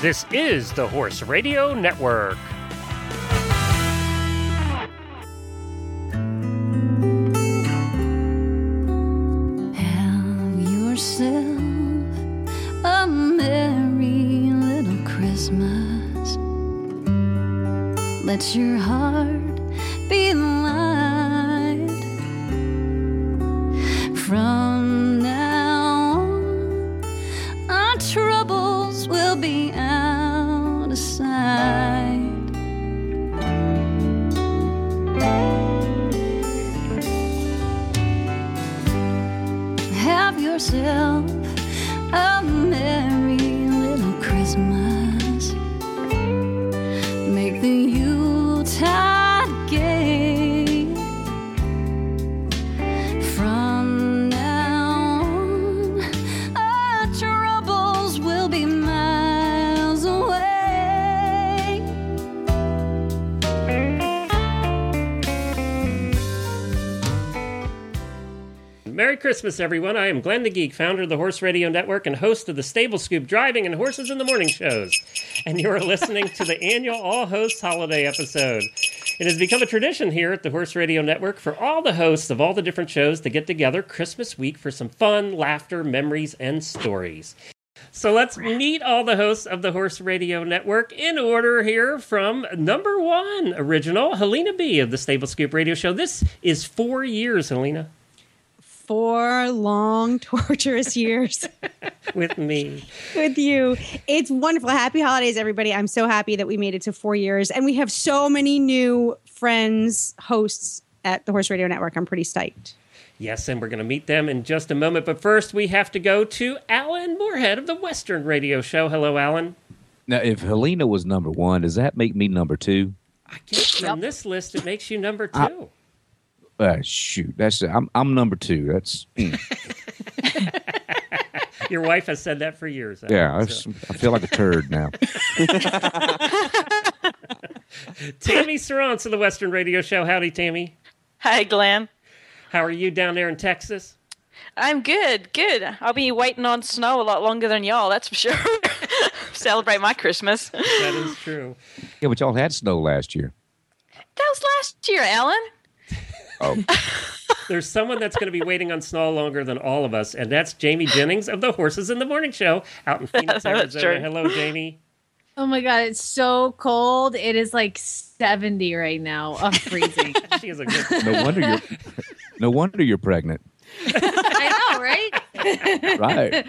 This is the Horse Radio Network. Have yourself a merry little Christmas. Let your heart Christmas, everyone. I am Glenn the Geek, founder of the Horse Radio Network and host of the Stable Scoop Driving and Horses in the Morning shows. And you are listening to the annual All Hosts Holiday episode. It has become a tradition here at the Horse Radio Network for all the hosts of all the different shows to get together Christmas week for some fun, laughter, memories, and stories. So let's meet all the hosts of the Horse Radio Network in order here from number one original, Helena B of the Stable Scoop Radio Show. This is four years, Helena, Four long, torturous years with me. with you. It's wonderful. Happy holidays, everybody. I'm so happy that we made it to four years. And we have so many new friends, hosts at the Horse Radio Network. I'm pretty psyched. Yes, and we're going to meet them in just a moment. But first, we have to go to Alan Moorhead of the Western Radio Show. Hello, Alan. Now, if Helena was number one, does that make me number two? I guess from this list, it makes you number two. I- Uh, shoot, that's I'm I'm number two. That's mm. Your wife has said that for years. Alan, yeah. so. I feel like a turd now. Tammy Sronce of the Western Radio Show. Howdy, Tammy. Hi, Glenn. How are you down there in Texas? I'm good, good. I'll be waiting on snow a lot longer than y'all, that's for sure. Celebrate my Christmas. That That is true. Yeah, but y'all had snow last year. That was last year, Alan. Oh, There's someone that's going to be waiting on snow longer than all of us, and that's Jamie Jennings of the Horses in the Morning Show out in Phoenix, Arizona. true. Hello, Jamie. Oh my god, it's so cold. It is like 70 right now. I'm freezing. She is a good. no wonder you're no wonder you're pregnant. I know, right? Right.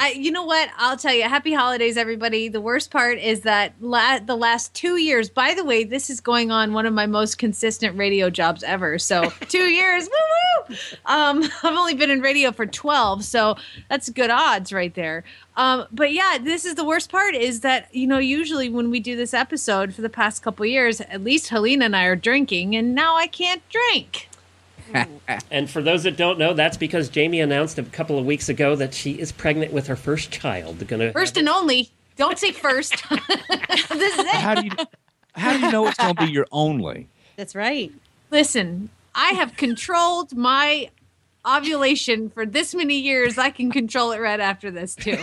I you know what? I'll tell you. Happy holidays everybody. The worst part is that la- the last 2 years. By the way, this is going on one of my most consistent radio jobs ever. So, 2 years. Woo woo. Um I've only been in radio for 12, so that's good odds right there. Um, but yeah, this is the worst part is that, you know, usually when we do this episode for the past couple years, at least Helena and I are drinking, and now I can't drink. And for those that don't know, that's because Jamie announced a couple of weeks ago that she is pregnant with her first child. Gonna First and only. Don't say first. this is it. How do you how do you know it's going to be your only? That's right. Listen, I have controlled my ovulation for this many years. I can control it right after this too.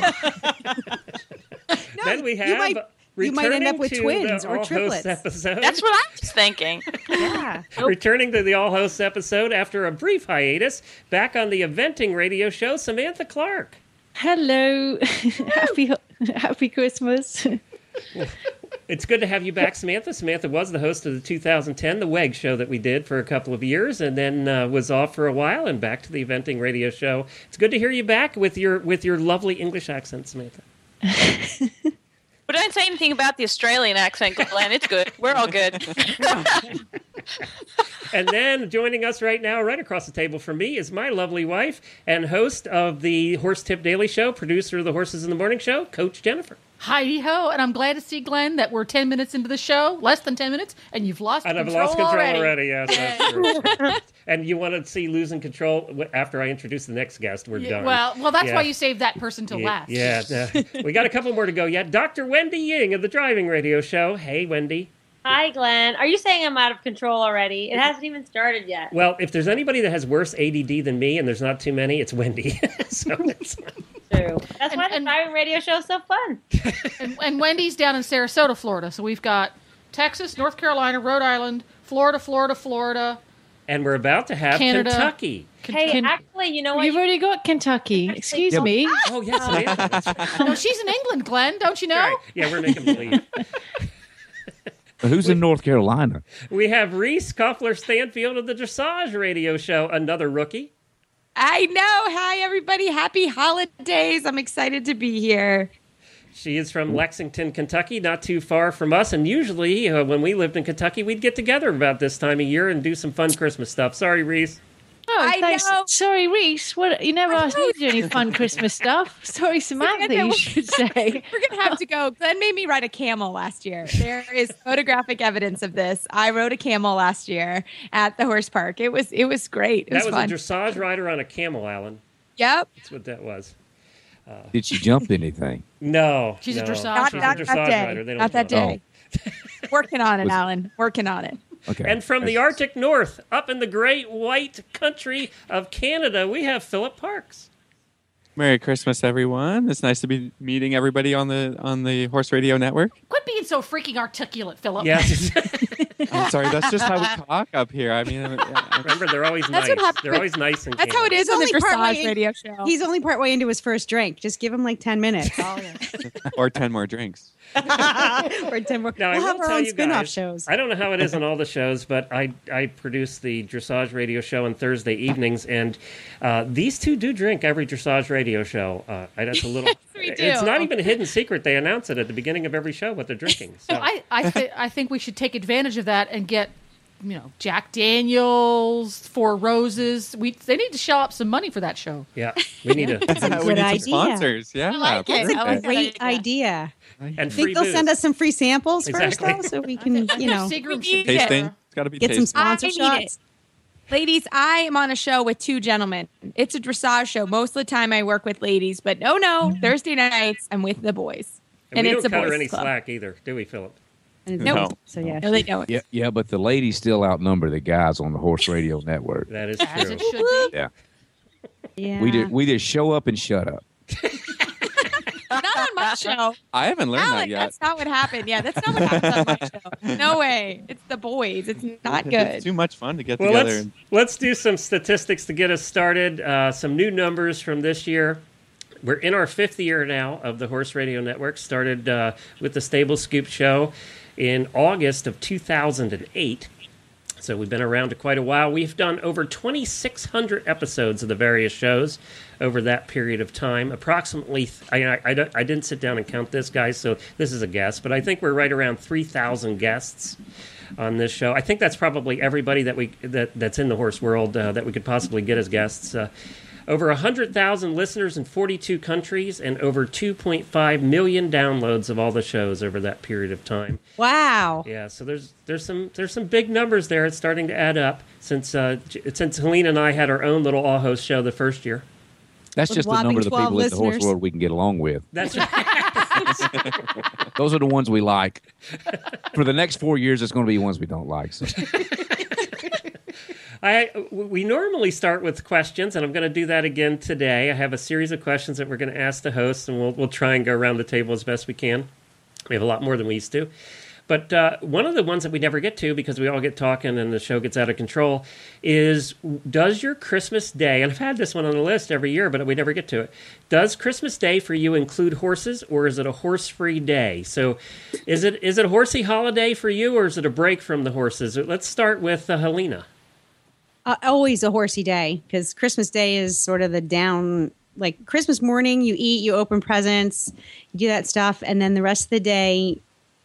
then we you have. Might- you might end up with twins or triplets. Episode. That's what I was thinking. Yeah. Returning to the All Hosts episode after a brief hiatus, back on the eventing radio show, Samantha Clark. Hello. happy Happy Christmas. It's good to have you back, Samantha. Samantha was the host of the 2010 The WEG show that we did for a couple of years, and then uh, was off for a while and back to the eventing radio show. It's good to hear you back with your with your lovely English accent, Samantha. But don't say anything about the Australian accent, Glenn. It's good. We're all good. And then joining us right now, right across the table from me, is my lovely wife and host of the Horse Tip Daily Show, producer of the Horses in the Morning Show, Coach Jennifer. Heidi ho, and I'm glad to see Glenn that we're ten minutes into the show, less than ten minutes, and you've lost And I've control lost control already. already. Yes, that's true. and you want to see losing control after I introduce the next guest? We're Yeah, done. Well, well, that's Yeah. why you saved that person till Yeah, last. Yeah, we got a couple more to go yet. Dr. Wendy Ying of the Driving Radio Show. Hey, Wendy. Hi, Glenn. Are you saying I'm out of control already? It hasn't even started yet. Well, if there's anybody that has worse ADD than me, and there's not too many, it's Wendy. so it's, true. That's And- why the and- driving radio show is so fun. And, and Wendy's down in Sarasota, Florida. So we've got Texas, North Carolina, Rhode Island, Florida, Florida, Florida. And we're about to have Canada. Kentucky. Hey, Can- actually, you know what? You've already got Kentucky. Excuse don't- me. Oh, yes, Amanda. Right. No, she's in England, Glenn. Don't you know? Right. Yeah, we're making believe. Who's in North Carolina? We have Reese Koffler Stanfield of the Dressage Radio Show, another rookie. I know. Hi, everybody. Happy holidays. I'm excited to be here. She is from Lexington, Kentucky, not too far from us. And usually, uh, when we lived in Kentucky, we'd get together about this time of year and do some fun Christmas stuff. Sorry, Reese. Oh, I thanks. know. Sorry, Reese. What you never asked me to do any fun Christmas stuff. Sorry, Samantha. You should say. We're going to have to go. Glenn made me ride a camel last year. There is photographic evidence of this. I rode a camel last year at the horse park. It was it was great. It that was, was fun. a dressage rider on a camel, Alan. yep. That's what that was. Uh, Did she jump anything? No. She's a dressage Not, She's a dressage that day. rider. They don't Not that jump. day. Oh. Working on it, Was- Alan. Working on it. Okay. And from the Arctic North, up in the great white country of Canada, we have Philip Parks. Merry Christmas, everyone! It's nice to be meeting everybody on the on the Horse Radio Network. Quit being so freaking articulate, Philip. Yes. I'm sorry, that's just how we talk up here. I mean, Remember, they're always That's nice. They're always nice and That's how it is on the dressage radio show. He's only partway into his first drink. Just give him like 10 minutes. or ten more drinks. or 10 more. Now, I we'll will have our tell own you spin off guys, shows. I don't know how it is on all the shows, but I I produce the dressage radio show on Thursday evenings, and uh, these two do drink every dressage radio show. Uh, I- that's a little. We It's not even a hidden secret. They announce it at the beginning of every show what they're drinking. So So I, I, th- I think we should take advantage of that and get, you know, Jack Daniels, Four Roses. We they need to shell up some money for that show. yeah, we need to we good need idea. sponsors. Yeah, like it. perfect. I like that Great idea. idea. and Think they'll booze. send us some free samples Exactly. first, though, so we can, you know, Seagram We should need be it. tasting. It's got to be get some tasting. sponsor I need shots. Ladies, I am on a show with two gentlemen. It's a dressage show. Most of the time I work with ladies, but no, no, Thursday nights I'm with the boys. And, And we it's don't a cut her boys any club. slack either, do we, Philip? Uh, and No. So, yeah. No, they don't. Yeah, yeah, but the ladies still outnumber the guys on the Horse Radio Network. That is As true. it should be. Yeah, yeah. we did. We just show up and shut up. Not on my show. I haven't learned Alec, that yet. that's not what happened. Yeah, that's not what happened on my show. No way. It's the boys. It's not good. It's good. too much fun to get Well, together. let's and let's do some statistics to get us started. Uh, some new numbers from this year. We're in our fifth year now of the Horse Radio Network. Started uh, with the Stable Scoop Show in August of 2008. So we've been around for quite a while. We've done over 2,600 episodes of the various shows over that period of time. Approximately, I, I, I, I didn't sit down and count this, guys, so this is a guess, but I think we're right around 3,000 guests on this show. I think that's probably everybody that we that that's in the horse world uh, that we could possibly get as guests. Uh, over 100,000 listeners in 42 countries and over 2.5 million downloads of all the shows over that period of time. Wow. Yeah, so there's there's some there's some big numbers there. It's starting to add up since uh, since Helena and I had our own little all host show the first year. That's With just the number of the 12 people in the horse world we can get along with. That's right. Those are the ones we like. For the next four years, it's going to be ones we don't like. So. I we normally start with questions, and I'm going to do that again today. I have a series of questions that we're going to ask the hosts, and we'll we'll try and go around the table as best we can. We have a lot more than we used to. But uh, one of the ones that we never get to because we all get talking and the show gets out of control is Does your Christmas Day, and I've had this one on the list every year, but we never get to it. Does Christmas Day for you include horses or is it a horse free day? So is it is it a horsey holiday for you or is it a break from the horses? Let's start with uh, Helena. Uh, always a horsey day because Christmas Day is sort of the down. Like Christmas morning, you eat, you open presents, you do that stuff, and then the rest of the day,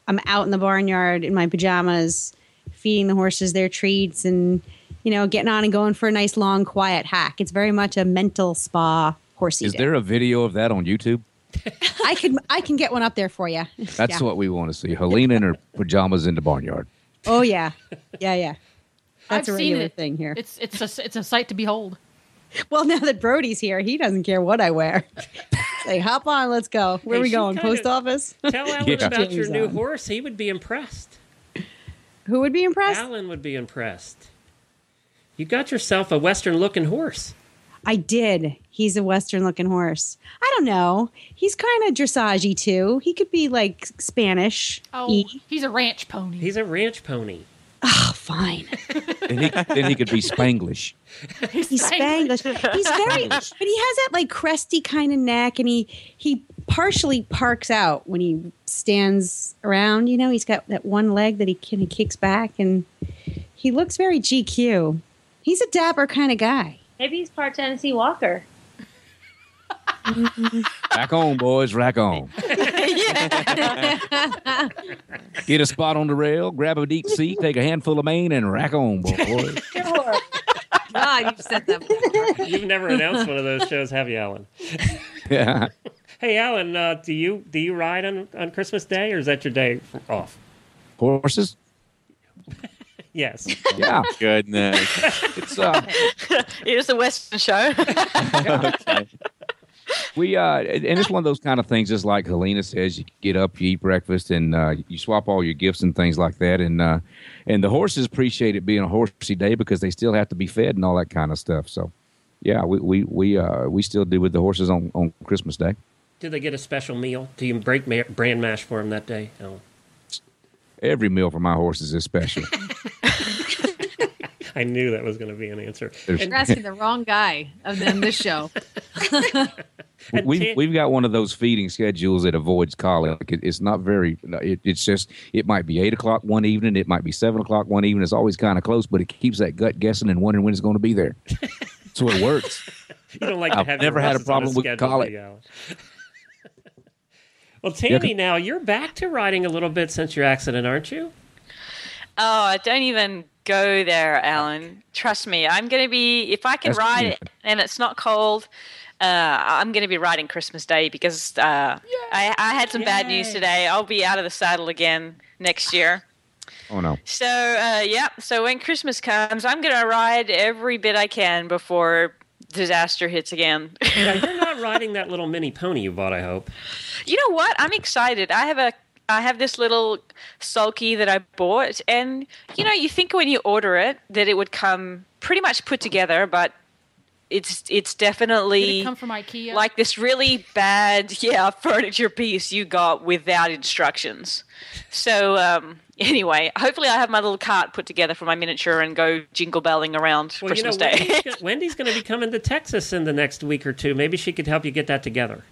I'm out in the barnyard in my pajamas, feeding the horses their treats, and you know, getting on and going for a nice long quiet hack. It's very much a mental spa horsey Is day. there a video of that on YouTube? I can I can get one up there for you. That's Yeah. what we want to see. Helena in her pajamas in the barnyard. Oh yeah, yeah, yeah. That's I've a regular it. thing here. It's it's a it's a sight to behold. Well, now that Brody's here, he doesn't care what I wear. like, hop on, let's go. Where Hey, are we going? kinda- Post office? Tell Alan Yeah. about your new on. horse. He would be impressed. Who would be impressed? Alan would be impressed. You got yourself a Western looking horse. I did. He's a Western looking horse. I don't know. He's kind of dressagey too. He could be like Spanish. Oh, he's a ranch pony. He's a ranch pony. Fine. Then he, then he could be Spanglish. He's Spanglish. He's very, but he has that like cresty kind of neck, and he he partially parks out when he stands around. You know, he's got that one leg that he kind of kicks back, and he looks very GQ. He's a dapper kind of guy. Maybe he's part Tennessee Walker. Rack on, boys, rack on. Get a spot on the rail, grab a deep seat, take a handful of mane, and rack on, boys. God, you've said that. Before. You've never announced one of those shows, have you, Alan? Yeah. Hey, Alan, uh, do you do you ride on, on Christmas Day, or is that your day off? Horses? Yes. Yeah. Goodness. It's uh, it is a Western show. We uh, and and it's one of those kind of things. Just like Helena says, you get up, you eat breakfast, and uh, you swap all your gifts and things like that. And uh, and the horses appreciate it being a horsey day because they still have to be fed and all that kind of stuff. So, yeah, we we we uh, we still do with the horses on on Christmas Day. Do they get a special meal? Do you break ma- bran mash for them that day? Alan? Every meal for my horses is special. I knew that was going to be an answer. There's- You're asking the wrong guy of them this show. We've we've got one of those feeding schedules that avoids colic. It, it's not very. It, it's just it might be eight o'clock one evening. It might be seven o'clock one evening. It's always kind of close, but it keeps that gut guessing and wondering when it's going to be there. so it works. You don't like to I've never had a horses on problem with schedule, colic. do you, Alan? well, Tammy, now you're back to riding a little bit since your accident, aren't you? Oh, I don't even go there, Alan. Trust me. I'm going to be, if I can That's ride it and it's not cold, uh, I'm going to be riding Christmas Day because uh, I, I had some bad news today. I'll be out of the saddle again next year. Oh no. So, uh, yeah. So when Christmas comes, I'm going to ride every bit I can before disaster hits again. Now, you're not riding that little mini pony you bought, I hope. You know what? I'm excited. I have a I have this little sulky that I bought, and you know, you think when you order it that it would come pretty much put together, but it's it's Did definitely it come from IKEA? like this really bad yeah furniture piece you got without instructions. So um, anyway, hopefully I have my little cart put together for my miniature and go jingle belling around Well, Christmas you know, Day. Wendy's, Wendy's going to be coming to Texas in the next week or two. Maybe she could help you get that together.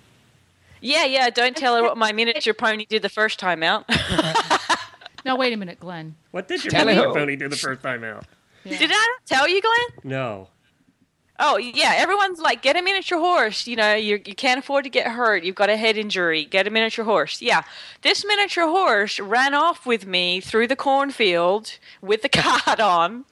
Yeah, yeah. Don't tell her what my miniature pony did the first time out. now wait a minute, Glenn. What did your Tally mini ho. pony do the first time out? Did I tell you, Glenn? No. Oh yeah, everyone's like, get a miniature horse. You know, you you can't afford to get hurt. You've got a head injury. Get a miniature horse. Yeah, this miniature horse ran off with me through the cornfield with the cart on.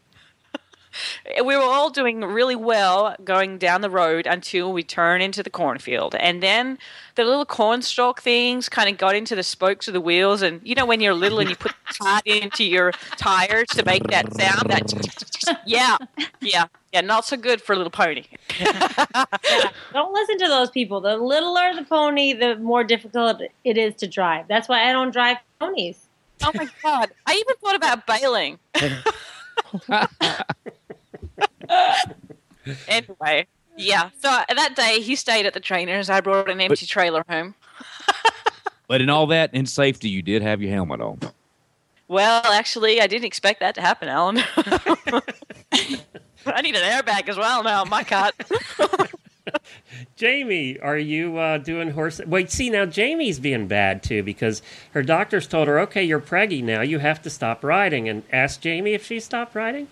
we were all doing really well going down the road until we turned into the cornfield, and then the little cornstalk things kind of got into the spokes of the wheels. And you know, when you're little and you put the cart into your tires to make that sound, that yeah, yeah, yeah, not so good for a little pony. Don't listen to those people. The littler the pony, the more difficult it is to drive. That's why I don't drive ponies. Oh my god! I even thought about bailing. anyway, yeah. So that day he stayed at the trainers. I brought an empty trailer home. But in all that, in safety, you did have your helmet on. Well, actually, I didn't expect that to happen, Alan. I need an airbag as well now. My cut. Jamie, are you uh, doing horse? Wait, see now Jamie's being bad too because her doctors told her, "Okay, you're preggy now. You have to stop riding." And ask Jamie if she stopped riding.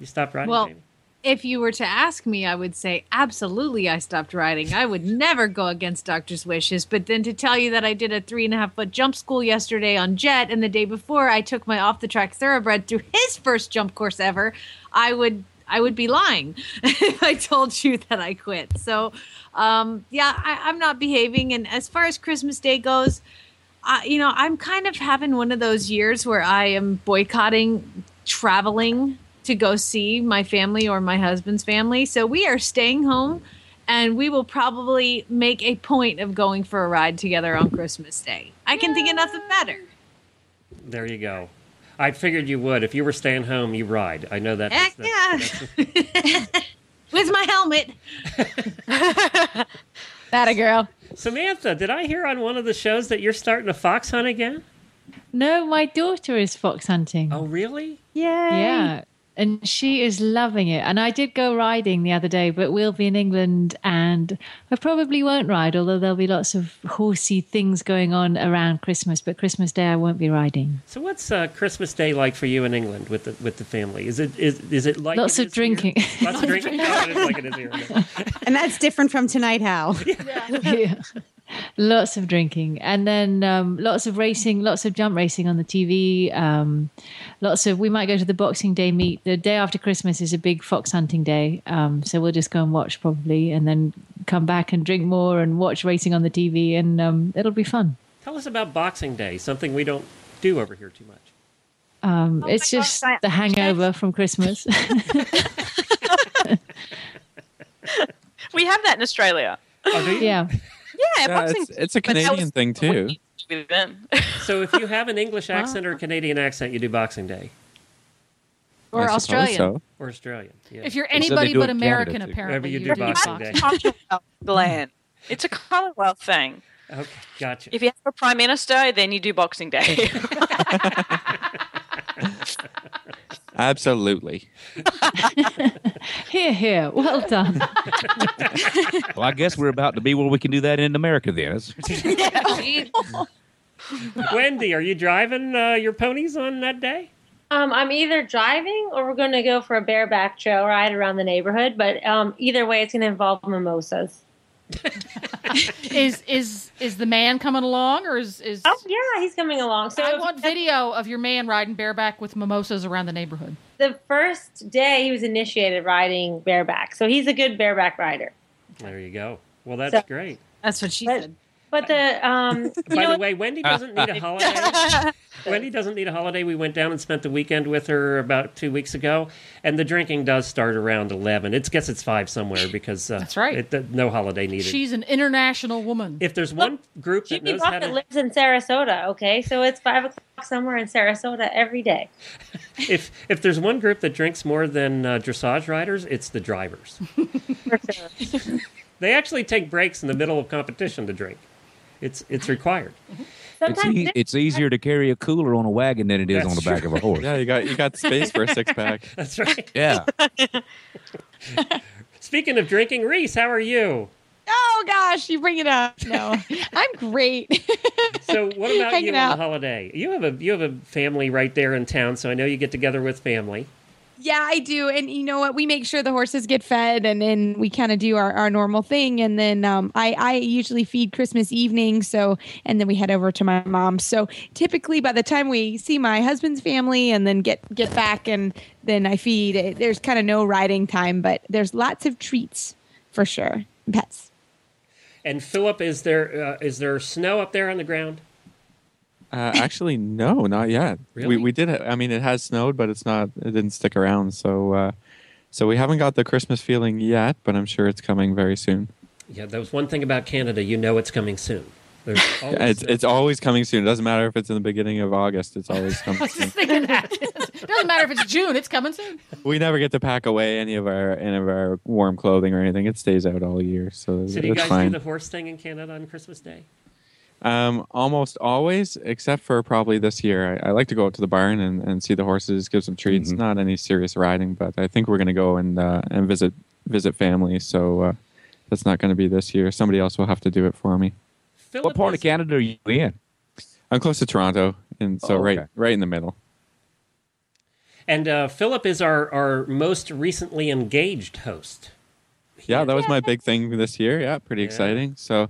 You stopped riding, Well, Jamie. If you were to ask me, I would say absolutely I stopped riding. I would never go against doctor's wishes. But then to tell you that I did a three and a half foot jump school yesterday on Jet, and the day before I took my off the track thoroughbred through his first jump course ever, I would I would be lying if I told you that I quit. So um, yeah, I, I'm not behaving. And as far as Christmas Day goes, I, you know, I'm kind of having one of those years where I am boycotting traveling to go see my family or my husband's family. So we are staying home and we will probably make a point of going for a ride together on Christmas Day. I can think of nothing better. There you go. I figured you would. If you were staying home, you ride. I know that. Heck that's- yeah. with my helmet. That a girl. Samantha, did I hear on one of the shows that you're starting to fox hunt again? No, my daughter is fox hunting. Oh, really? Yeah. Yeah. And she is loving it. And I did go riding the other day, but we'll be in England and I probably won't ride, although there'll be lots of horsey things going on around Christmas. But Christmas Day, I won't be riding. So, what's uh, Christmas Day like for you in England with the with the family? Is it is is it like Lots it of is here? drinking. Lots of drinking. Oh, it is like it is here. And that's different from tonight, Hal. yeah. Lots of drinking, and then um, lots of racing, lots of jump racing on the TV. Um, lots of we might go to the Boxing Day meet. The day after Christmas is a big fox hunting day, um, so we'll just go and watch probably, and then come back and drink more and watch racing on the TV, and um, it'll be fun. Tell us about Boxing Day, something we don't do over here too much. Um, it's just the hangover from Christmas. We have that in Australia. Oh, do you? yeah. Yeah, Yeah, it's, it's a Canadian was thing too. with. So, if you have an English accent or a Canadian accent, you do Boxing Day Or I Australian. so. or Australian. Yeah. If you're They said they anybody do but American, Canada, apparently Wherever you you do do Boxing Boxing Day. Commonwealth land. It's a Commonwealth thing. okay, gotcha. If you have a prime minister, then you do Boxing Day. Absolutely. Here, here. Well done. Well, I guess we're about to be where we can do that in America then. Wendy, are you driving uh, your ponies on that day? Um, I'm either driving or we're going to go for a bareback trail ride around the neighborhood. But um, either way, it's going to involve mimosas. is is is the man coming along, or is is? Oh yeah, he's coming along. So I want video of your man riding bareback with mimosas around the neighborhood. the first day he was initiated riding bareback, so he's a good bareback rider. There you go. Well, that's So- great. That's what she But- said. But the um, you By know, the way, Wendy doesn't need a holiday. Wendy doesn't need a holiday. We went down and spent the weekend with her about two weeks ago, and the drinking does start around eleven. It guess it's five somewhere because uh, That's right. It, no holiday needed. She's an international woman. if there's one group that knows how to, lives in Sarasota. Okay, so it's five o'clock somewhere in Sarasota every day. if if there's one group that drinks more than uh, dressage riders, it's the drivers. For sure. They actually take breaks in the middle of competition to drink. It's it's required. It's, e- it's easier to carry a cooler on a wagon than it is That's on the back true. of a horse. Yeah, you got you got space for a six pack. That's right. Yeah. Speaking of drinking, Reese, how are you? Oh gosh, you bring it up. No, I'm great. So, what about Hanging you on out. the holiday? You have a you have a family right there in town, so I know you get together with family. Yeah, I do. And you know what? We make sure the horses get fed, and then we kind of do our, our normal thing. And then um, I I usually feed Christmas evening. So and then we head over to my mom's. So typically, by the time we see my husband's family and then get get back, and then I feed. It, there's kind of no riding time, but there's lots of treats for sure. Pets. And Philip, is there uh, is there snow up there on the ground? Uh, actually, no, not yet. Really? We we did. I mean, it has snowed, but it's not. It didn't stick around. So uh, so we haven't got the Christmas feeling yet, but I'm sure it's coming very soon. Yeah, that was one thing about Canada. You know it's coming soon. There's always it's it's always coming soon. It doesn't matter if it's in the beginning of August. It's always I coming was soon. just thinking that. it doesn't matter if it's June; it's coming soon. We never get to pack away any of our any of our warm clothing or anything. It stays out all year, so, so do you guys fine. do the horse thing in Canada on Christmas Day? Um, almost always, except for probably this year. I, I like to go out to the barn and, and see the horses, give some treats. Mhm. Not any serious riding, but I think we're going to go and uh, and visit visit family. So uh, that's not going to be this year. Somebody else will have to do it for me. Philip What part is- of Canada are you in? I'm close to Toronto, and so Oh, right okay. right in the middle. And uh, Philip is our, our most recently engaged host. Yeah, that was my big thing this year. Yeah, pretty Yeah. exciting. So,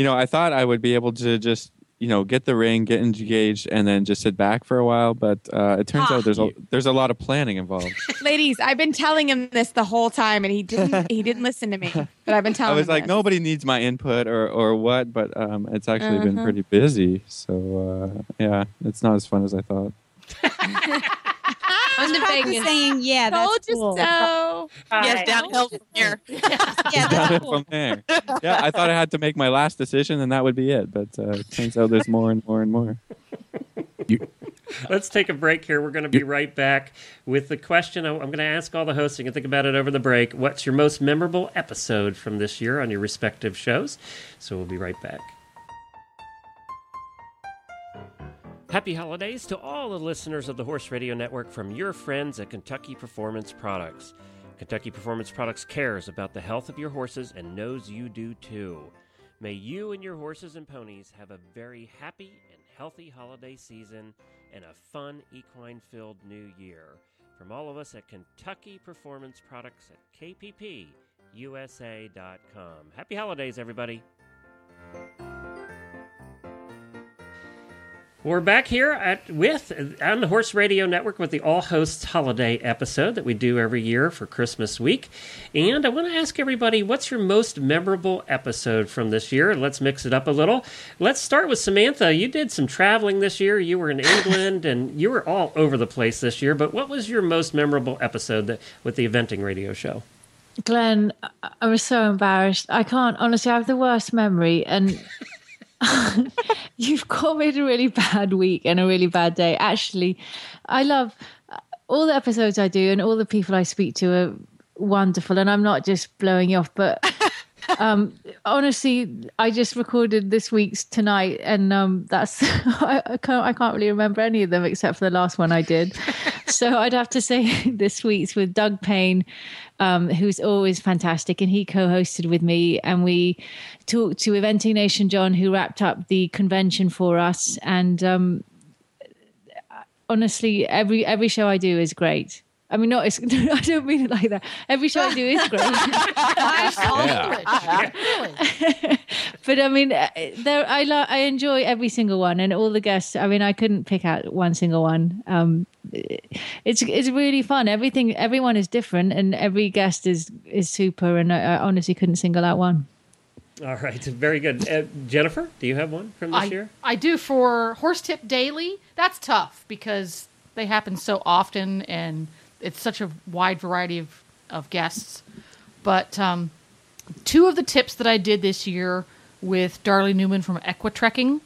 you know, I thought I would be able to just, you know, get the ring, get engaged, and then just sit back for a while. But uh, it turns Ah. out there's a there's a lot of planning involved. Ladies, I've been telling him this the whole time, and he didn't. he didn't listen to me. But I've been telling. I was him like, this. nobody needs my input or or what, but um, it's actually been Uh-huh. pretty busy. So uh, yeah, it's not as fun as I thought. On the Practice Vegas. saying, yeah, that's Told you cool. so. yes, Right. downhill from here. Yeah, that's cool. From there, yeah, I thought I had to make my last decision and that would be it, but uh, it turns out there's more and more and more. Let's take a break here. We're going to be right back with the question I- I'm going to ask all the hosts. You can think about it over the break. What's your most memorable episode from this year on your respective shows? So we'll be right back. Happy holidays to all the listeners of the Horse Radio Network from your friends at Kentucky Performance Products. Kentucky Performance Products cares about the health of your horses and knows you do too. May you and your horses and ponies have a very happy and healthy holiday season and a fun equine filled new year. From all of us at Kentucky Performance Products at KPPUSA.com. Happy holidays, everybody. We're back here at with on the Horse Radio Network with the All Hosts Holiday episode that we do every year for Christmas week. And I want to ask everybody, what's your most memorable episode from this year? Let's mix it up a little. Let's start with Samantha. You did some traveling this year. You were in England and you were all over the place this year. But what was your most memorable episode that, with the eventing radio show? Glenn, I- I was so embarrassed. I can't honestly. I have the worst memory, and you've caught me a really bad week and a really bad day. Actually, I love all the episodes I do, and all the people I speak to are wonderful. And I'm not just blowing you off, but um, honestly, I just recorded this week's tonight, and um, that's I, I can't I can't really remember any of them except for the last one I did. So I'd have to say this week's with Doug Payne, um, who's always fantastic, and he co-hosted with me, and we talked to Eventing Nation John, who wrapped up the convention for us, and um, honestly, every every show I do is great. I mean, not. I don't mean it like that. Every show I do is great. but I mean, uh, there I lo- I enjoy every single one, and all the guests. I mean, I couldn't pick out one single one. Um, it's it's really fun. Everything, everyone is different, and every guest is is super. And I, I honestly couldn't single out one. All right, very good. Uh, Jennifer, do you have one from this I, year? I do for Horse Tip Daily. That's tough because they happen so often and it's such a wide variety of, of guests. But um, two of the tips that I did this year with Darley Newman from Equitrekking,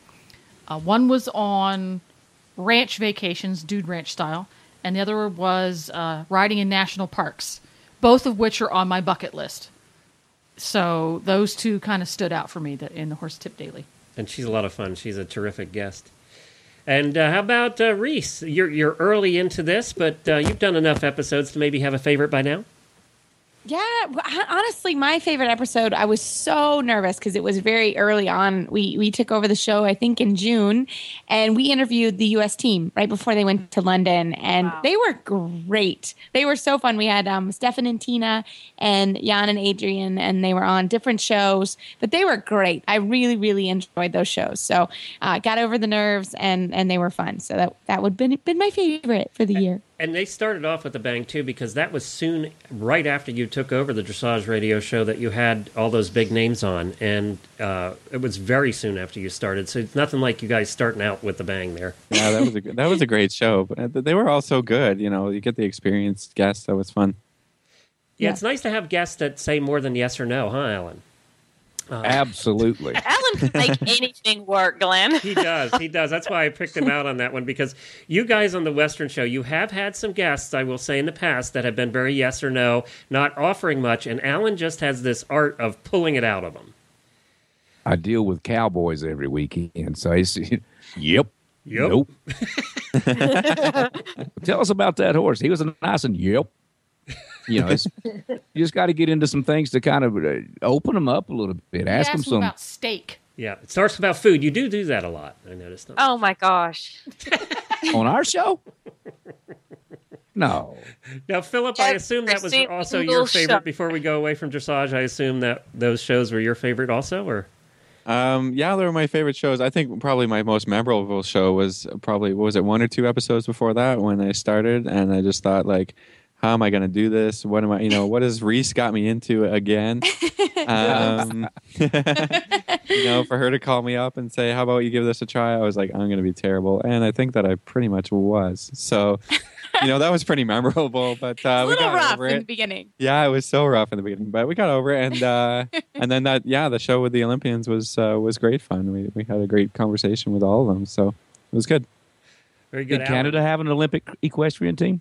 uh, one was on ranch vacations, dude ranch style, and the other was uh, riding in national parks, both of which are on my bucket list. So those two kind of stood out for me that in the Horse Tip Daily. and she's a lot of fun. She's a terrific guest. And uh, how about uh, Reese? You're you're early into this, but uh, you've done enough episodes to maybe have a favorite by now. Yeah, honestly, my favorite episode. I was so nervous because it was very early on. We we took over the show, I think, in June, and we interviewed the U.S. team right before they went to London, and they were great. They were so fun. We had um, Steffen and Tina, and Jan and Adrienne, and they were on different shows, but they were great. I really, really enjoyed those shows. So, uh, got over the nerves, and and they were fun. So that that would been been my favorite for the year. And they started off with a bang too, because that was soon right after you took over the dressage radio show that you had all those big names on, and uh, it was very soon after you started. So it's nothing like you guys starting out with the bang there. Yeah, that was a that was a great show. But they were all so good. You know, you get the experienced guests. That was fun. Yeah, it's nice to have guests that say more than yes or no, huh, Alan? Uh, Absolutely. Alan can make anything work, Glenn. He does. He does. That's why I picked him out on that one because you guys on the Western Show, you have had some guests, I will say, in the past that have been very yes or no, not offering much, and Alan just has this art of pulling it out of them. I deal with cowboys every weekend, so it's yep, Yep. nope. Tell us about that horse. He was a nice and yep. You know, it's, you just got to get into some things to kind of uh, open them up a little bit. Ask them Ask him some. about steak. Yeah, it starts about food. You do do that a lot. I noticed. Oh my gosh. on our show? No. Now, Philip, I assume that was also your favorite. show. Before we go away from dressage, I assume that those shows were your favorite also, or Um, yeah, they were my favorite shows. I think probably my most memorable show was probably what was it one or two episodes before that when I started, and I just thought like, how am I going to do this? What am I? You know, what has Reese got me into again? um, you know, for her to call me up and say, "How about you give this a try?" I was like, "I'm going to be terrible," and I think that I pretty much was. So, you know, that was pretty memorable. But uh, a we got rough over in it. the beginning. Yeah, it was so rough in the beginning, but we got over it, and uh, and then that yeah, the show with the Olympians was uh, was great fun. We we had a great conversation with all of them, so it was good. Very good. Did Canada have an Olympic equestrian team?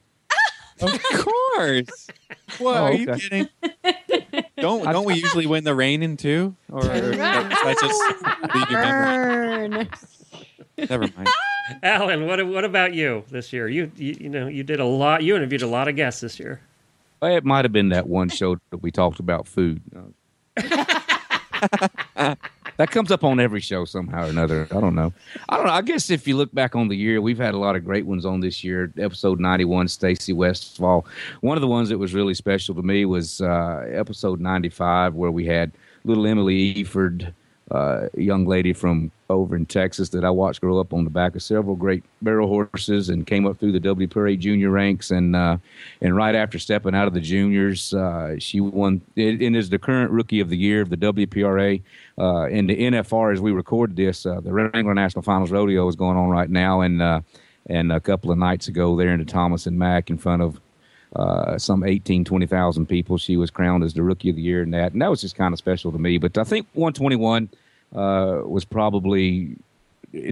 Of course. What Oh, are you okay. kidding? Don't don't we usually win the reining too? Or did I just leave your memory? Burn. Never mind. Alan, what what about you this year? You, you you know you did a lot. You interviewed a lot of guests this year. Well, it might have been that one show that we talked about food. that comes up on every show somehow or another. I don't know. I don't know. I guess if you look back on the year, we've had a lot of great ones on this year. Episode 91, Stacy Westfall. One of the ones that was really special to me was uh, episode 95, where we had little Emily Efurd, uh, young lady from over in Texas that I watched grow up on the back of several great barrel horses and came up through the WPRA junior ranks. And uh, and right after stepping out of the juniors, uh, she won and is the current rookie of the year of the WPRA. Uh, and the NFR, as we recorded this, uh, the Wrangler National Finals Rodeo is going on right now. And uh, and a couple of nights ago, there in the Thomas and Mack in front of uh, some 18, 20,000 people. She was crowned as the rookie of the year in that. And that was just kind of special to me. But I think 121 uh, was probably,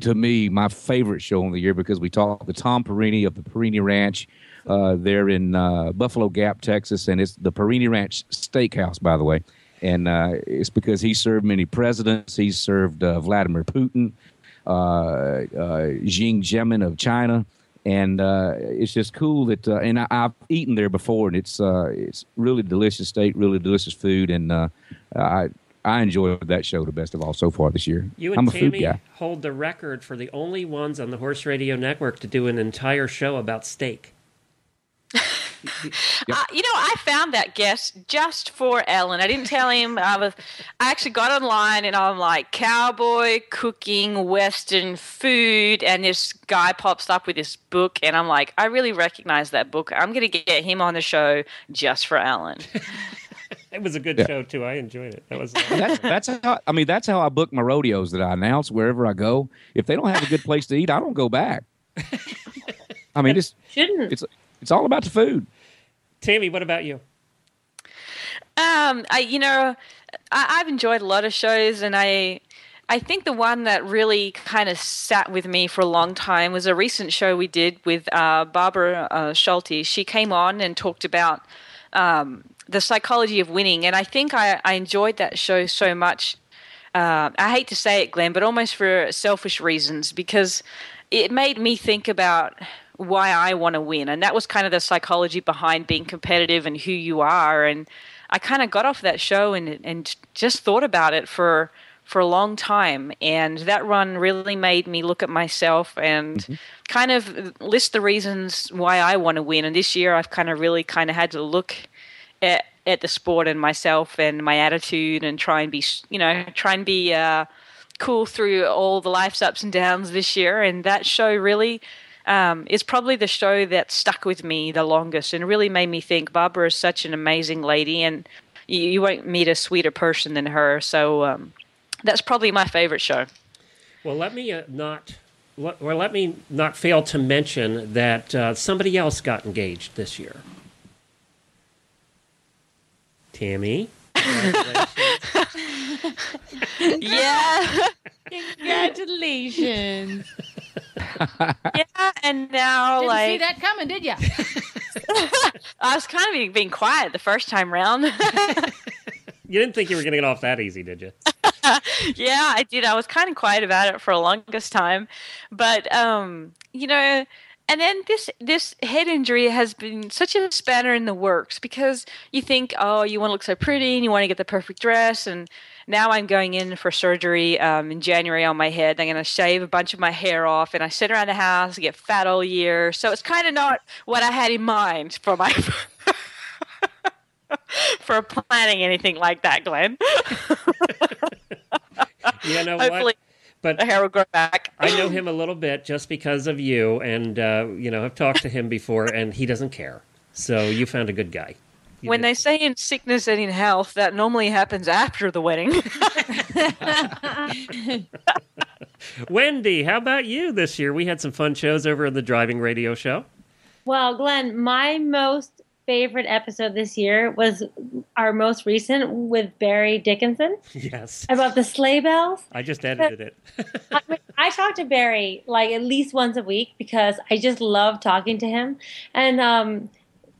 to me, my favorite show of the year because we talked to Tom Perini of the Perini Ranch uh, there in uh, Buffalo Gap, Texas. And it's the Perini Ranch Steakhouse, by the way. And uh, it's because he served many presidents. He served uh, Vladimir Putin, uh, Xi Jinping of China and uh, it's just cool that uh, and I, I've eaten there before, and it's uh, it's really delicious steak, really delicious food, and uh, I I enjoyed that show the best of all so far this year. You I'm and a food Tammy guy. hold the record for the only ones on the Horse Radio Network to do an entire show about steak. Uh, you know, I found that guest just for Alan. I didn't tell him. I was. I actually got online and I'm like cowboy cooking Western food, and this guy pops up with this book, and I'm like, I really recognize that book. I'm going to get him on the show just for Alan. It was a good Yeah. show too. I enjoyed it. That was That's that's how I mean that's how I book my rodeos that I announce wherever I go. If they don't have a good place to eat, I don't go back. I mean it's Shouldn't. it's it's all about the food. Tammy. What about you? Um, I you know, I, I've enjoyed a lot of shows, and I I think the one that really kind of sat with me for a long time was a recent show we did with uh, Barbara uh, Schulte. She came on and talked about um, the psychology of winning, and I think I, I enjoyed that show so much. Uh, I hate to say it, Glenn, but almost for selfish reasons because it made me think about why I want to win, and that was kind of the psychology behind being competitive and who you are. And I kind of got off that show and and just thought about it for for a long time, and that run really made me look at myself and kind of list the reasons why I want to win. And this year, I've kind of really kind of had to look at at the sport and myself and my attitude and try and be you know try and be uh, cool through all the life's ups and downs this year. And that show really um, is probably the show that stuck with me the longest and really made me think Barbara is such an amazing lady, and you, you won't meet a sweeter person than her. So um, that's probably my favorite show. Well, let me uh, not. Let, or let me not fail to mention that uh, somebody else got engaged this year. Tammy. yeah. Congratulations. yeah, and now Didn't like see that coming, did you? I was kind of being, being quiet the first time round. You didn't think you were going to get off that easy, did you? yeah, I did. I was kind of quiet about it for the longest time, but um, you know, and then this this head injury has been such a spanner in the works because you think, oh, you want to look so pretty and you want to get the perfect dress, and now I'm going in for surgery um, in January on my head. I'm going to shave a bunch of my hair off, and I sit around the house, and get fat all year. So it's kind of not what I had in mind for my. for planning anything like that, Glenn. You know Hopefully, what? But the hair will grow back. I know him a little bit just because of you, and uh, you know I've talked to him before, and he doesn't care. So you found a good guy. You when did. they say in sickness and in health, that normally happens after the wedding. Wendy, how about you this year? We had some fun shows over at the driving radio show. Well, Glenn, my most favorite episode this year was our most recent with Barry Dickinson Yes, about the sleigh bells. I just edited it. I, mean, I talk to Barry like at least once a week because I just love talking to him, and um,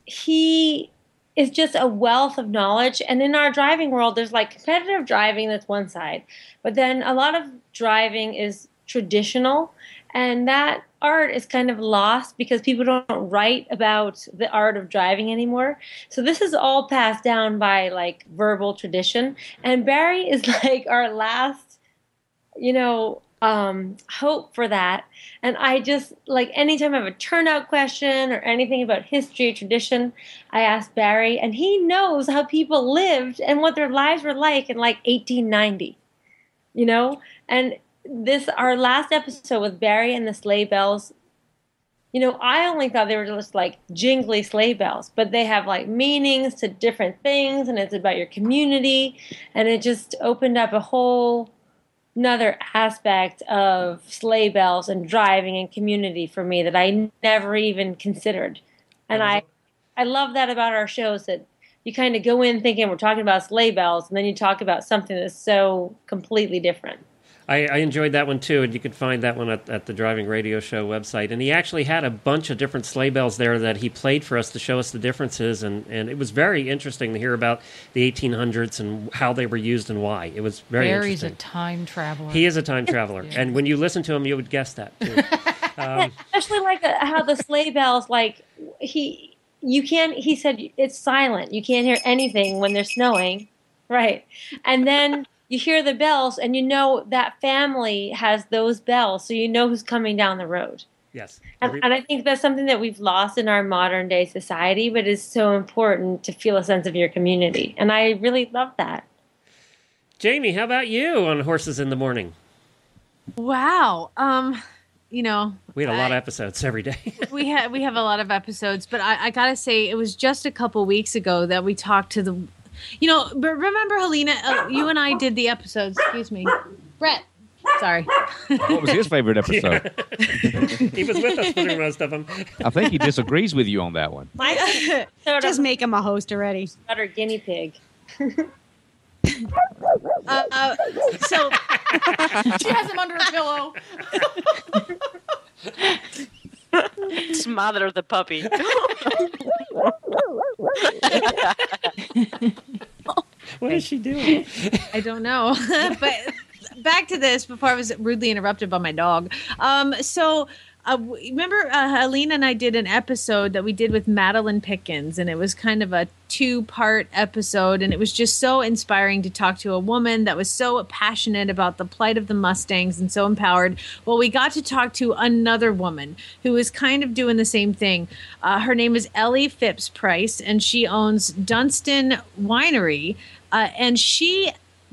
he is just a wealth of knowledge. And in our driving world, there's like competitive driving that's one side, but then a lot of driving is traditional, and that art is kind of lost because people don't write about the art of driving anymore. So this is all passed down by like verbal tradition, and Barry is like our last, you know, um, hope for that. And I just like anytime I have a turnout question or anything about history or tradition, I ask Barry, and he knows how people lived and what their lives were like in like 1890. You know, and this our last episode with Barry and the sleigh bells. You know, I only thought they were just like jingly sleigh bells, but they have like meanings to different things, and it's about your community, and it just opened up a whole another aspect of sleigh bells and driving and community for me that I never even considered. And I I love that about our shows that you kind of go in thinking we're talking about sleigh bells and then you talk about something that's so completely different. I, I enjoyed that one too, and you can find that one at, at the Driving Radio Show website. And he actually had a bunch of different sleigh bells there that he played for us to show us the differences, and, and it was very interesting to hear about the 1800s and how they were used and why. It was very Barry's a interesting. time traveler. He is a time traveler, and when you listen to him, you would guess that too. Um, Especially like uh, how the sleigh bells like he you can't he said it's silent. You can't hear anything when they're snowing. Right. And then you hear the bells and you know that family has those bells, so you know who's coming down the road. yes. And, Every- and I think that's something that we've lost in our modern day society, but is so important to feel a sense of your community. And I really love that. Jamie, how about you on Horses in the Morning? Wow. Um, you know, We had a lot I- of episodes every day. we have we have a lot of episodes, but I, I gotta say it was just a couple weeks ago that we talked to the, you know, but remember Helena, uh, you and I did the episodes. Excuse me, Brett. Sorry. What was his favorite episode? he was with us through most of them. I think he disagrees with you on that one. My sort Just of make him a host already. butter guinea pig. Uh, uh, so she has him under a pillow. Smother the puppy. What is she doing? I don't know. but back to this before I was rudely interrupted by my dog. Um, so uh, remember uh, and I did an episode that we did with Madeline Pickens, and it was kind of a two-part episode, and it was just so inspiring to talk to a woman that was so passionate about the plight of the Mustangs and so empowered. Well, we got to talk to another woman who is kind of doing the same thing. Uh, her name is Ellie Phipps Price, and she owns Dunstan Winery, uh, and she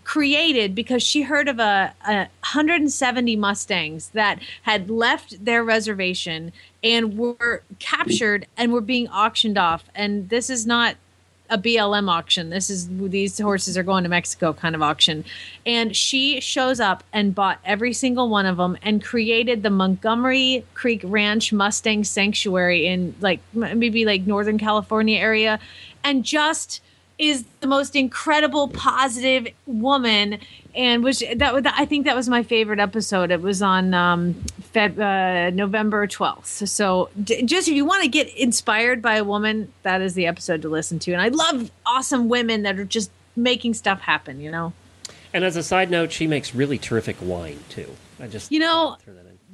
created because she heard of a, a 170 Mustangs that had left their reservation and were captured and were being auctioned off. And this is not a BLM auction. This is these horses are going to Mexico kind of auction. And she shows up and bought every single one of them and created the Montgomery Creek Ranch Mustang Sanctuary in like maybe like Northern California area and just is the most incredible positive woman and which that was I think that was my favorite episode. It was on um, Feb, uh, November 12th. So d- just if you want to get inspired by a woman, that is the episode to listen to. And I love awesome women that are just making stuff happen, you know. And as a side note, she makes really terrific wine too. I just You know,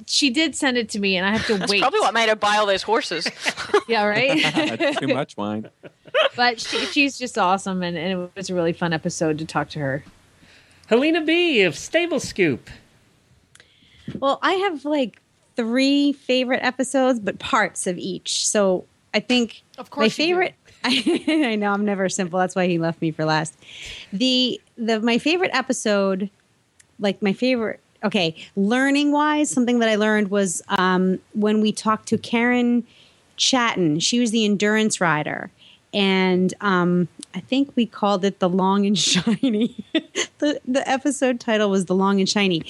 she did send it to me and I have to That's wait. probably what made her buy all those horses. yeah, right? Too much wine. but she, she's just awesome and, and it was a really fun episode to talk to her. Helena B of Stable Scoop. Well, I have like three favorite episodes, but parts of each. So I think Of my course you do. favorite. I know I'm never simple. That's why he left me for last. The the my favorite episode, like my favorite. Okay, learning wise, something that I learned was um, when we talked to Karen Chatters. She was the endurance rider, and um, I think we called it the long and shiny. the The episode title was the long and shiny,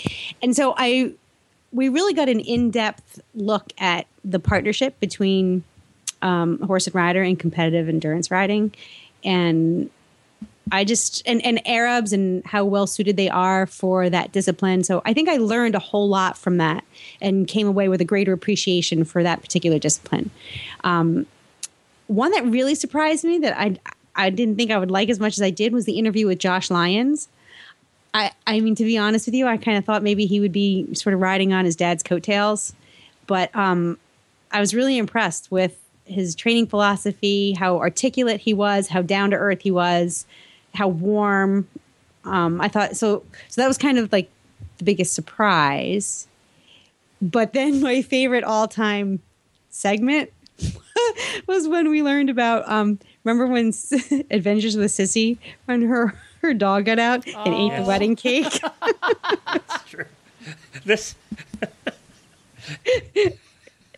and so I we really got an in-depth look at the partnership between um, horse and rider and competitive endurance riding and I just and and Arabs and how well suited they are for that discipline. So I think I learned a whole lot from that and came away with a greater appreciation for that particular discipline. Um, one that really surprised me that I I didn't think I would like as much as I did was the interview with Josh Lyons. I I mean to be honest with you, I kind of thought maybe he would be sort of riding on his dad's coattails, but um, I was really impressed with his training philosophy, how articulate he was, how down to earth he was, how warm. Um, I thought so. So that was kind of like the biggest surprise. But then my favorite all time segment was when we learned about. Um, remember when S- Adventures with Sissy when her her dog got out and ate the wedding cake. That's true. This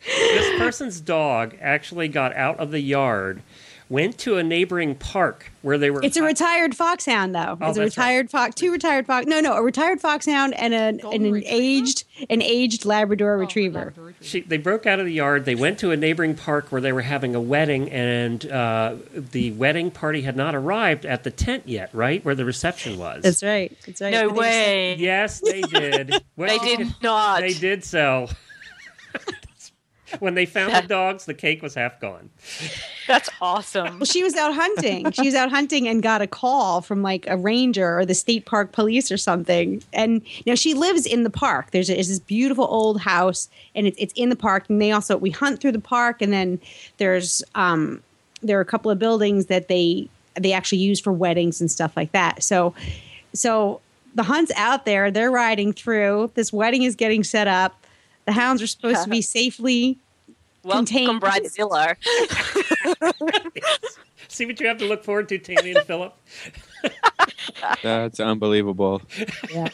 this person's dog actually got out of the yard, went to a neighboring park where they were. It's a retired foxhound, though. Oh, it's a that's right. retired fox, two retired fox. No, no, a retired foxhound and an, and an aged an aged Labrador Oh, retriever. She, they broke out of the yard. They went to a neighboring park where they were having a wedding, and uh, the wedding party had not arrived at the tent yet, right where the reception was. That's right. That's right. No But they just- way. Yes, they did. Well, They did not. They did so. When they found the dogs, the cake was half gone. That's awesome. Well, she was out hunting. She was out hunting and got a call from like a ranger or the state park police or something. And now she lives in the park. There's, a, there's this beautiful old house, and it's it's in the park. And they also we hunt through the park, and then there's um there are a couple of buildings that they they actually use for weddings and stuff like that. So so the hunt's out there. They're riding through. This wedding is getting set up. The hounds are supposed to be safely Welcome, contained. Bridezilla. See what you have to look forward to, Tammy and Philip. That's unbelievable. Yeah.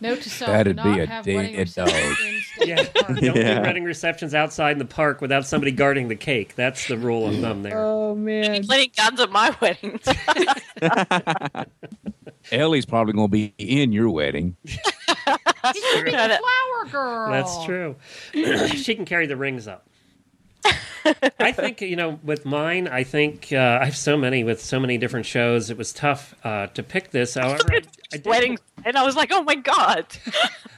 Note to self: That'd do be a have dead wedding dog. receptions in Yeah, state park. don't Yeah. do wedding receptions outside in the park without somebody guarding the cake. That's the rule of thumb there. Oh man. Plenty guns at my wedding. Ellie's probably going to be in your wedding. She's the flower girl. That's true. she can carry the rings up. I think you know with mine. I think uh, I have so many with so many different shows. It was tough uh, to pick this. However, I, I did, wedding, and I was like, "Oh my god!"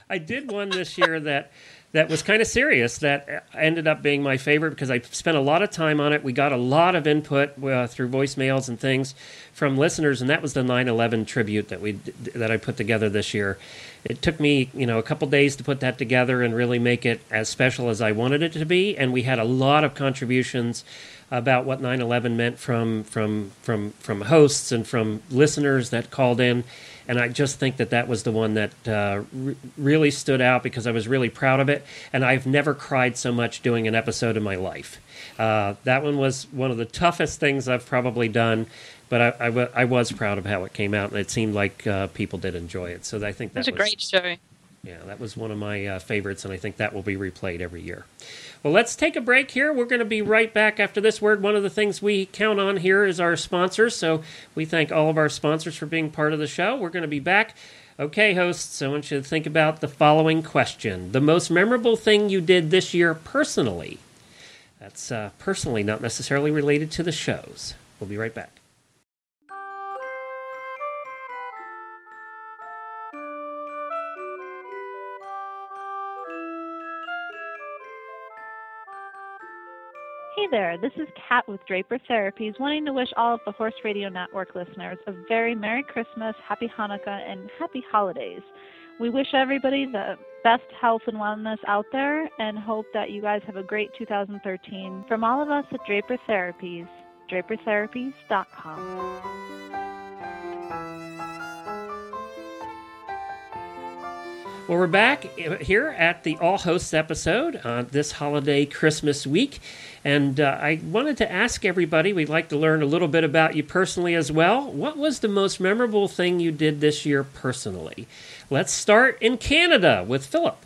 I did one this year that that was kind of serious. That ended up being my favorite because I spent a lot of time on it. We got a lot of input uh, through voicemails and things from listeners, and that was the 9/11 tribute that we that I put together this year. It took me, you know, a couple days to put that together and really make it as special as I wanted it to be. And we had a lot of contributions about what 9/11 meant from from from from hosts and from listeners that called in. And I just think that that was the one that uh, re- really stood out because I was really proud of it. And I've never cried so much doing an episode in my life. Uh, that one was one of the toughest things I've probably done, but I, I, I was proud of how it came out, and it seemed like uh, people did enjoy it. So I think that It's a great show. yeah, that was one of my uh, favorites, and I think that will be replayed every year. Well, let's take a break here. We're going to be right back after this word. One of the things we count on here is our sponsors, so we thank all of our sponsors for being part of the show. We're going to be back. Okay, hosts, I want you to think about the following question The most memorable thing you did this year personally? That's uh, personally, not necessarily related to the shows. We'll be right back. Hey there, this is Kat with Draper Therapies, wanting to wish all of the Horse Radio Network listeners a very Merry Christmas, Happy Hanukkah, and Happy Holidays. We wish everybody the best health and wellness out there and hope that you guys have a great 2013. From all of us at Draper Therapies, drapertherapies.com. Well, we're back here at the All Hosts episode uh, this holiday Christmas week. And uh, I wanted to ask everybody, we'd like to learn a little bit about you personally as well. What was the most memorable thing you did this year personally? Let's start in Canada with Philip.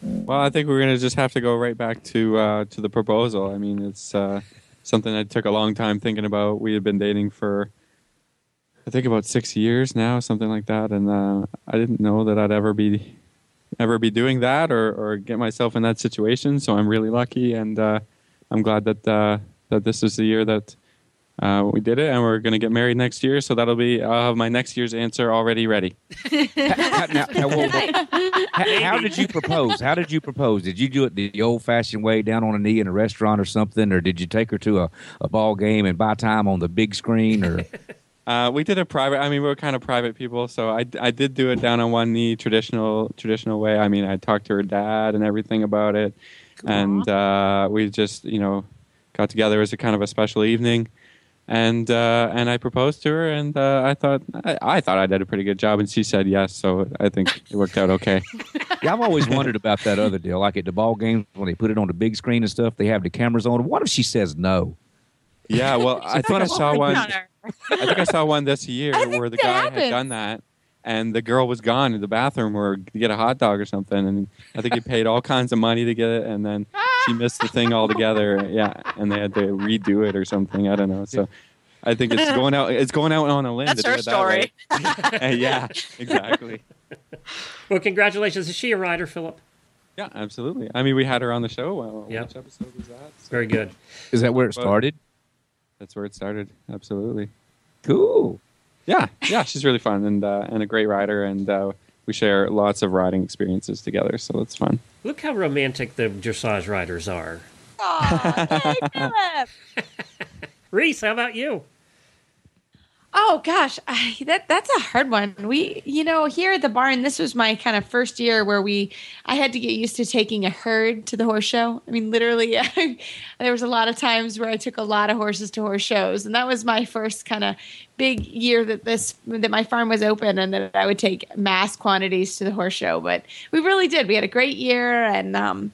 Well, I think we're gonna just have to go right back to uh, to the proposal. I mean, it's uh, something I took a long time thinking about. We had been dating for, I think, about six years now, something like that, and uh, I didn't know that I'd ever be, ever be doing that or or get myself in that situation. So I'm really lucky, and uh, I'm glad that uh, that this is the year that uh, we did it, and we're going to get married next year. So that'll be I'll have my next year's answer already ready. How, now, now, whoa, whoa. How, how did you propose? How did you propose? Did you do it the old-fashioned way, down on a knee in a restaurant or something, or did you take her to a, a ball game and buy time on the big screen? Or Uh, we did a private. I mean, we were kind of private people, so I, I did do it down on one knee, traditional traditional way. I mean, I talked to her dad and everything about it, and uh, we just you know got together as a kind of a special evening, and uh, and I proposed to her, and uh, I thought I, I thought I did a pretty good job, and she said yes, so I think it worked out okay. yeah, I've always wondered about that other deal, like at the ball games when they put it on the big screen and stuff. They have the cameras on. What if she says no? Yeah, well, I thought I oh saw one. I think I saw one this year where the guy happens. had done that, and the girl was gone in the bathroom or to get a hot dog or something, and I think he paid all kinds of money to get it, and then she missed the thing altogether. Yeah, and they had to redo it or something. I don't know. So. I think it's going out. It's going out on a limb. That's her that story. yeah, exactly. Well, congratulations. Is she a writer, Philip? Yeah, absolutely. I mean, we had her on the show. Uh, well, Yep. Which episode was that? So Very good. Is that where it started? That's where it started. Absolutely. Cool. Yeah, yeah, she's really fun and uh, and a great rider, and uh, we share lots of riding experiences together, so it's fun. Look how romantic the dressage riders are. Aw, yay, Philip. Reese, how about you? Oh gosh, I, that that's a hard one. We, you know, here at the barn, this was my kind of first year where we, I had to get used to taking a herd to the horse show. I mean, literally, there was a lot of times where I took a lot of horses to horse shows, and that was my first kind of big year that this that my farm was open and that I would take mass quantities to the horse show. But we really did. We had a great year, and um,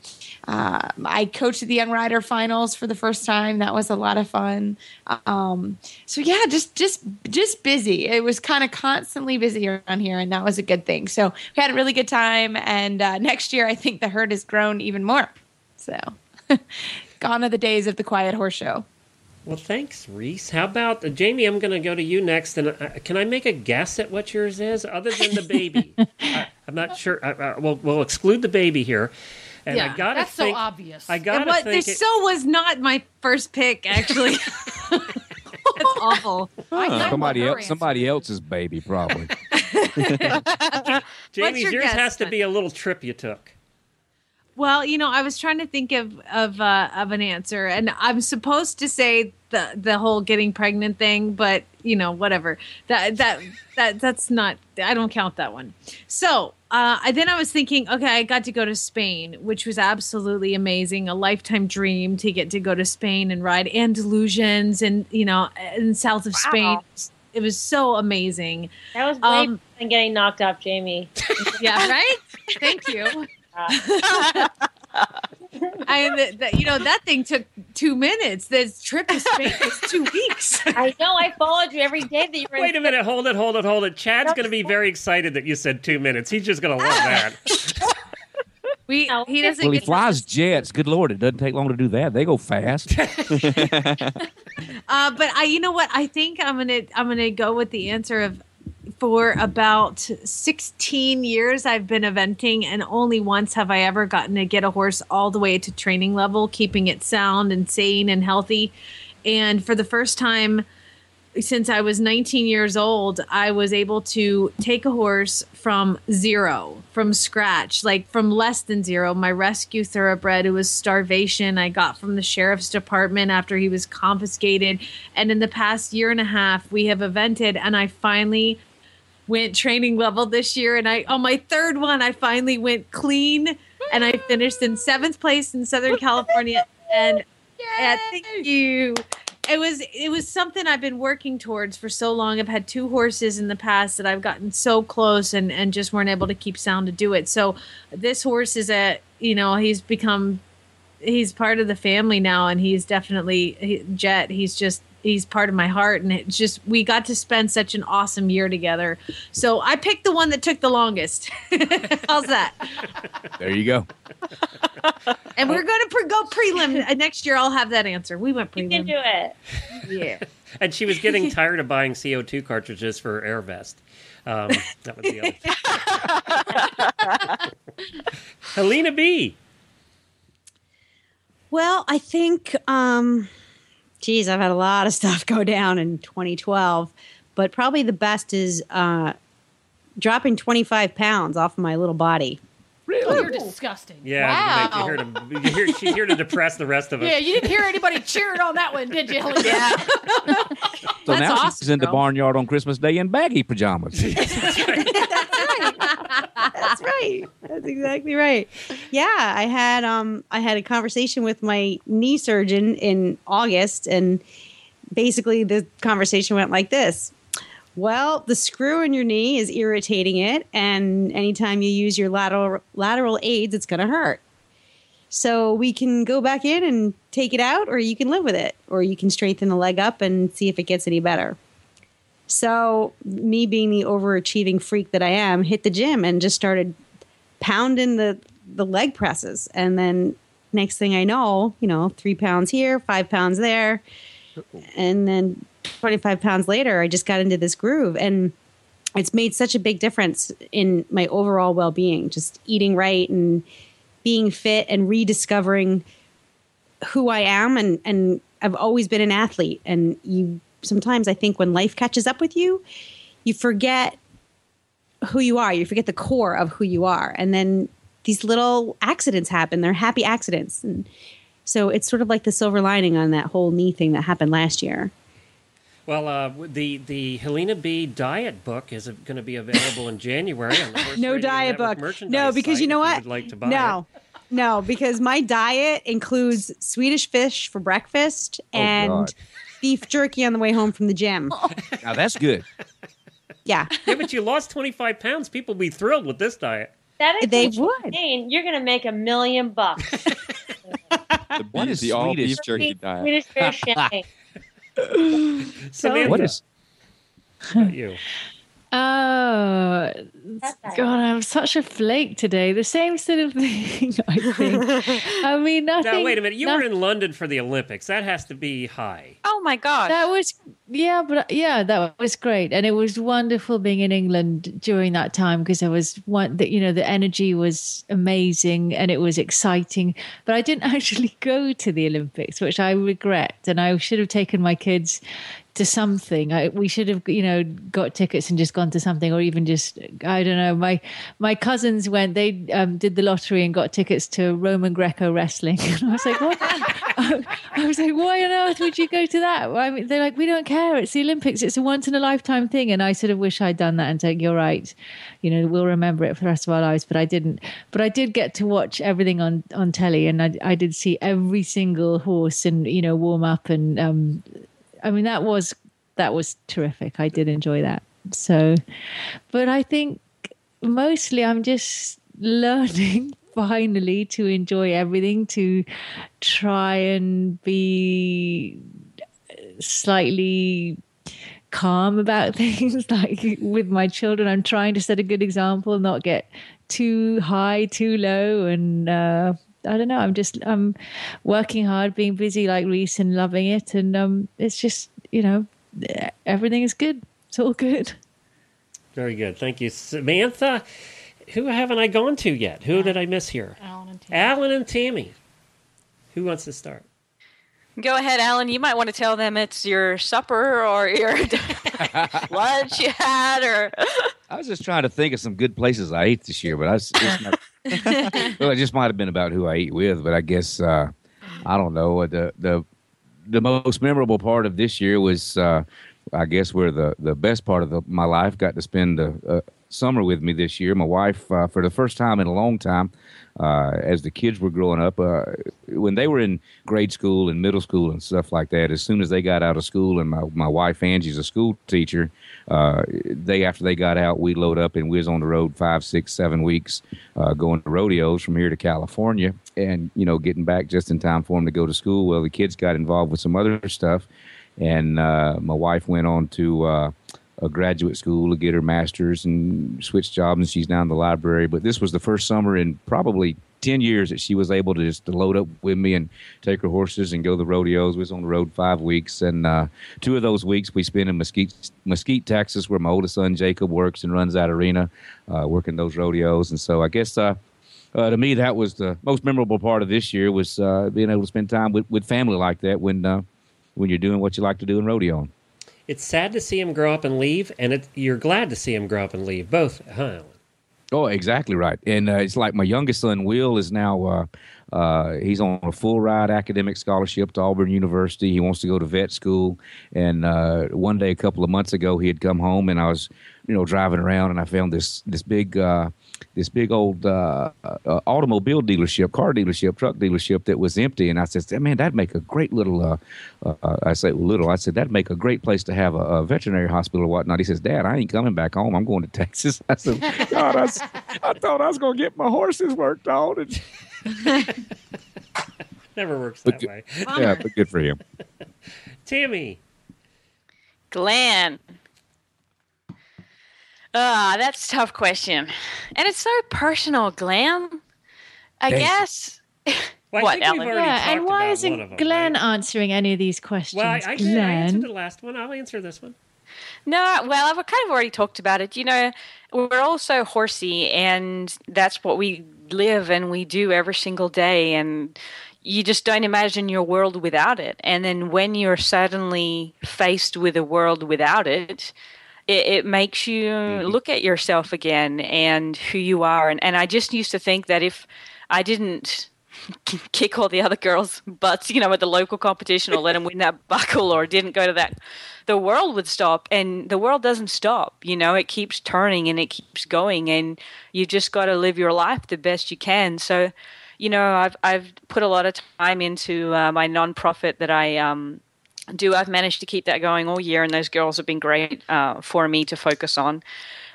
uh, I coached the young rider finals for the first time. That was a lot of fun. Um, so yeah, just just just busy. It was kind of constantly busy around here, and that was a good thing. So we had a really good time. And uh, next year, I think the herd has grown even more. So gone are the days of the quiet horse show. Well, thanks, Reese. How about uh, Jamie? I'm going to go to you next, and uh, can I make a guess at what yours is, other than the baby? I, I'm not sure. Uh, uh, we'll, we'll exclude the baby here, and I Yeah, got to That's so obvious. I got to what think. this it- so was not my first pick actually. That's awful. I know somebody what else. Somebody else's baby, probably. Jamie's your yours guess, has to be a little trip you took. Well, you know, I was trying to think of of uh, of an answer, and I'm supposed to say the the whole getting pregnant thing, but you know, whatever. That that that that's not. I don't count that one. So uh, I then I was thinking, okay, I got to go to Spain, which was absolutely amazing, a lifetime dream to get to go to Spain and ride Andalusians, and you know, in south of Spain. It was so amazing. That was way Um, than getting knocked up, Jamie. Yeah, right. Thank you. I that, that- you know that thing took two minutes. This trip to Spain was two weeks. I know. I followed you every day that you were. Wait a minute. Hold it. Hold it. Hold it. Chad's going to be very excited that you said two minutes. He's just going to love that. We No. he doesn't. well, he get flies jets. Good lord, it doesn't take long to do that. They go fast. Uh, but I, you know what? I think I'm gonna I'm gonna go with the answer of for about 16 years I've been eventing and only once have I ever gotten to get a horse all the way to training level, keeping it sound and sane and healthy. And for the first time since I was 19 years old, I was able to take a horse from zero, from scratch, like from less than zero. My rescue thoroughbred, who was starvation, I got from the sheriff's department after he was confiscated. And in the past year and a half, we have evented, and I finally went training level this year. And I, on my third one, I finally went clean, and I finished in seventh place in Southern California. And yeah, thank you. It was it was something I've been working towards for so long. I've had two horses in the past that I've gotten so close and and just weren't able to keep sound to do it. So this horse is a you know he's become he's part of the family now, and he's definitely he, Jet. He's just he's part of my heart, and it's just we got to spend such an awesome year together. So I picked the one that took the longest. How's that? there you go. And we're going to pre- go prelim Uh, next year. I'll have that answer. We went prelim. You can do it. Yeah. And she was getting tired of buying CO2 cartridges for her air vest. Um, that was the other. Helena B. Well, I think um, Geez, I've had a lot of stuff go down in 2012, but probably the best is uh, dropping 25 pounds off of my little body. You're disgusting. Yeah, Wow. you make, you're here to, you're here, she's here to depress the rest of us. Yeah, you didn't hear anybody cheering on that one, did you? Helena? Yeah. So That's now she's awesome, in the barnyard on Christmas Day in baggy pajamas. That's right. That's right. That's exactly right. Yeah, I had um I had a conversation with my knee surgeon in August and basically the conversation went like this. Well, the screw in your knee is irritating it and anytime you use your lateral lateral aids it's going to hurt. So we can go back in and take it out or you can live with it or you can strengthen the leg up and see if it gets any better. So, me being the overachieving freak that I am, hit the gym and just started pounding the the leg presses. And then next thing I know, you know, three pounds here, five pounds there, and then twenty five pounds later, I just got into this groove, and it's made such a big difference in my overall well being. Just eating right and being fit and rediscovering who I am. And and I've always been an athlete. And you sometimes I think when life catches up with you you forget who you are. You forget the core of who you are. And then these little accidents happen. They're happy accidents. And so it's sort of like the silver lining on that whole knee thing that happened last year Well, uh, the the Helena B diet book is going to be available in January on the no diet book no because site you know if what would like to buy no no because my diet includes swedish fish for breakfast Oh, and God. beef jerky on the way home from the gym now that's good. yeah it. Yeah, but you lost 25 pounds. People will be thrilled with this diet. That is They so insane. You're gonna make a million bucks. The, What beef- is the all beef Swedish? jerky diet? Swedish fish champagne. Samantha, What is? you? Oh, God, I'm such a flake today. The same sort of thing, I think. I mean, nothing. Now, wait a minute. You no- were in London for the Olympics. That has to be high. Oh my gosh. That was yeah, but yeah, that was great, and it was wonderful being in England during that time because I was one that you know the energy was amazing and it was exciting. But I didn't actually go to the Olympics, which I regret, and I should have taken my kids to something. I, we should have you know got tickets and just gone to something, or even just I don't know. My my cousins went; they um, did the lottery and got tickets to Roman Greco wrestling, and I was like, what? I was like, why on earth would you go to that? I mean, they're like, we don't care. It's the Olympics. It's a once in a lifetime thing. And I sort of wish I'd done that and said, you're right. You know, we'll remember it for the rest of our lives. But I didn't. But I did get to watch everything on, on telly and I, I did see every single horse and, you know, warm up. And um, I mean, that was, that was terrific. I did enjoy that. So, but I think mostly I'm just learning finally to enjoy everything, to try and be slightly calm about things. Like with my children, I'm trying to set a good example, not get too high, too low, and uh, I don't know. I'm just I'm working hard, being busy like Reese, and loving it, and um, it's just you know everything is good. It's all good. Very good. Thank you, Samantha. Who haven't I gone to yet? Who did I miss here? Alan and Tammy. Alan and Tammy. Who wants to start? Go ahead, Alan. You might want to tell them it's your supper or your lunch you had, or I was just trying to think of some good places I ate this year, but I was, not, well, it just might have been about who I eat with. But I guess uh, I don't know. The the the most memorable part of this year was, uh, I guess, where the the best part of the, my life got to spend the uh, summer with me this year. My wife, uh, for the first time in a long time, uh, as the kids were growing up, uh, when they were in grade school and middle school and stuff like that, as soon as they got out of school, and my, my wife Angie's a school teacher, uh, they after they got out, we load up and we was on the road five, six, seven weeks, uh, going to rodeos from here to California, and you know getting back just in time for them to go to school. Well, the kids got involved with some other stuff, and uh, my wife went on to. A graduate school to get her master's and switch jobs and she's now in the library. But this was the first summer in probably 10 years that she was able to just to load up with me and take her horses and go to the rodeos. We was on the road five weeks and uh, two of those weeks we spent in mesquite mesquite texas where my oldest son jacob works and runs that arena uh, working those rodeos. And so i guess uh, uh, to me, that was the most memorable part of this year was uh, being able to spend time with, with family like that when uh, when you're doing what you like to do in rodeo. It's sad to see him grow up and leave, and it, you're glad to see him grow up and leave. Both, huh? Oh, exactly right. And uh, it's like my youngest son, Will, is now uh, uh, he's on a full ride academic scholarship to Auburn University. He wants to go to vet school. And uh, one day, a couple of months ago, he had come home, and I was, you know, driving around, and I found this this big uh, this big old uh, uh, automobile dealership, car dealership, truck dealership that was empty. And I said, man, that'd make a great little, uh, uh, I say little, I said, that'd make a great place to have a, a, veterinary hospital or whatnot. He says, Dad, I ain't coming back home. I'm going to Texas. I said, God, I, I thought I was going to get my horses worked on. And Never works that but, way. Yeah, but good for him. Tammy. Glenn. Ah, that's a tough question. And it's so personal, Glenn. I Thank guess. Well, I what, think we've Ellen? Yeah, and why about isn't one them, Glenn right? answering any of these questions? Well, I, I, did, I answered the last one. I'll answer this one. No, well, I've kind of already talked about it. You know, we're all so horsey, and that's what we live and we do every single day. And you just don't imagine your world without it. And then when you're suddenly faced with a world without it, it, it makes you look at yourself again and who you are. And, and I just used to think that if I didn't kick all the other girls' butts, you know, at the local competition or let them win that buckle or didn't go to that, the world would stop. And the world doesn't stop. You know, it keeps turning and it keeps going. And you just got to live your life the best you can. So, you know, I've I've put a lot of time into uh, my nonprofit that I um, do. I've managed to keep that going all year, and those girls have been great uh, for me to focus on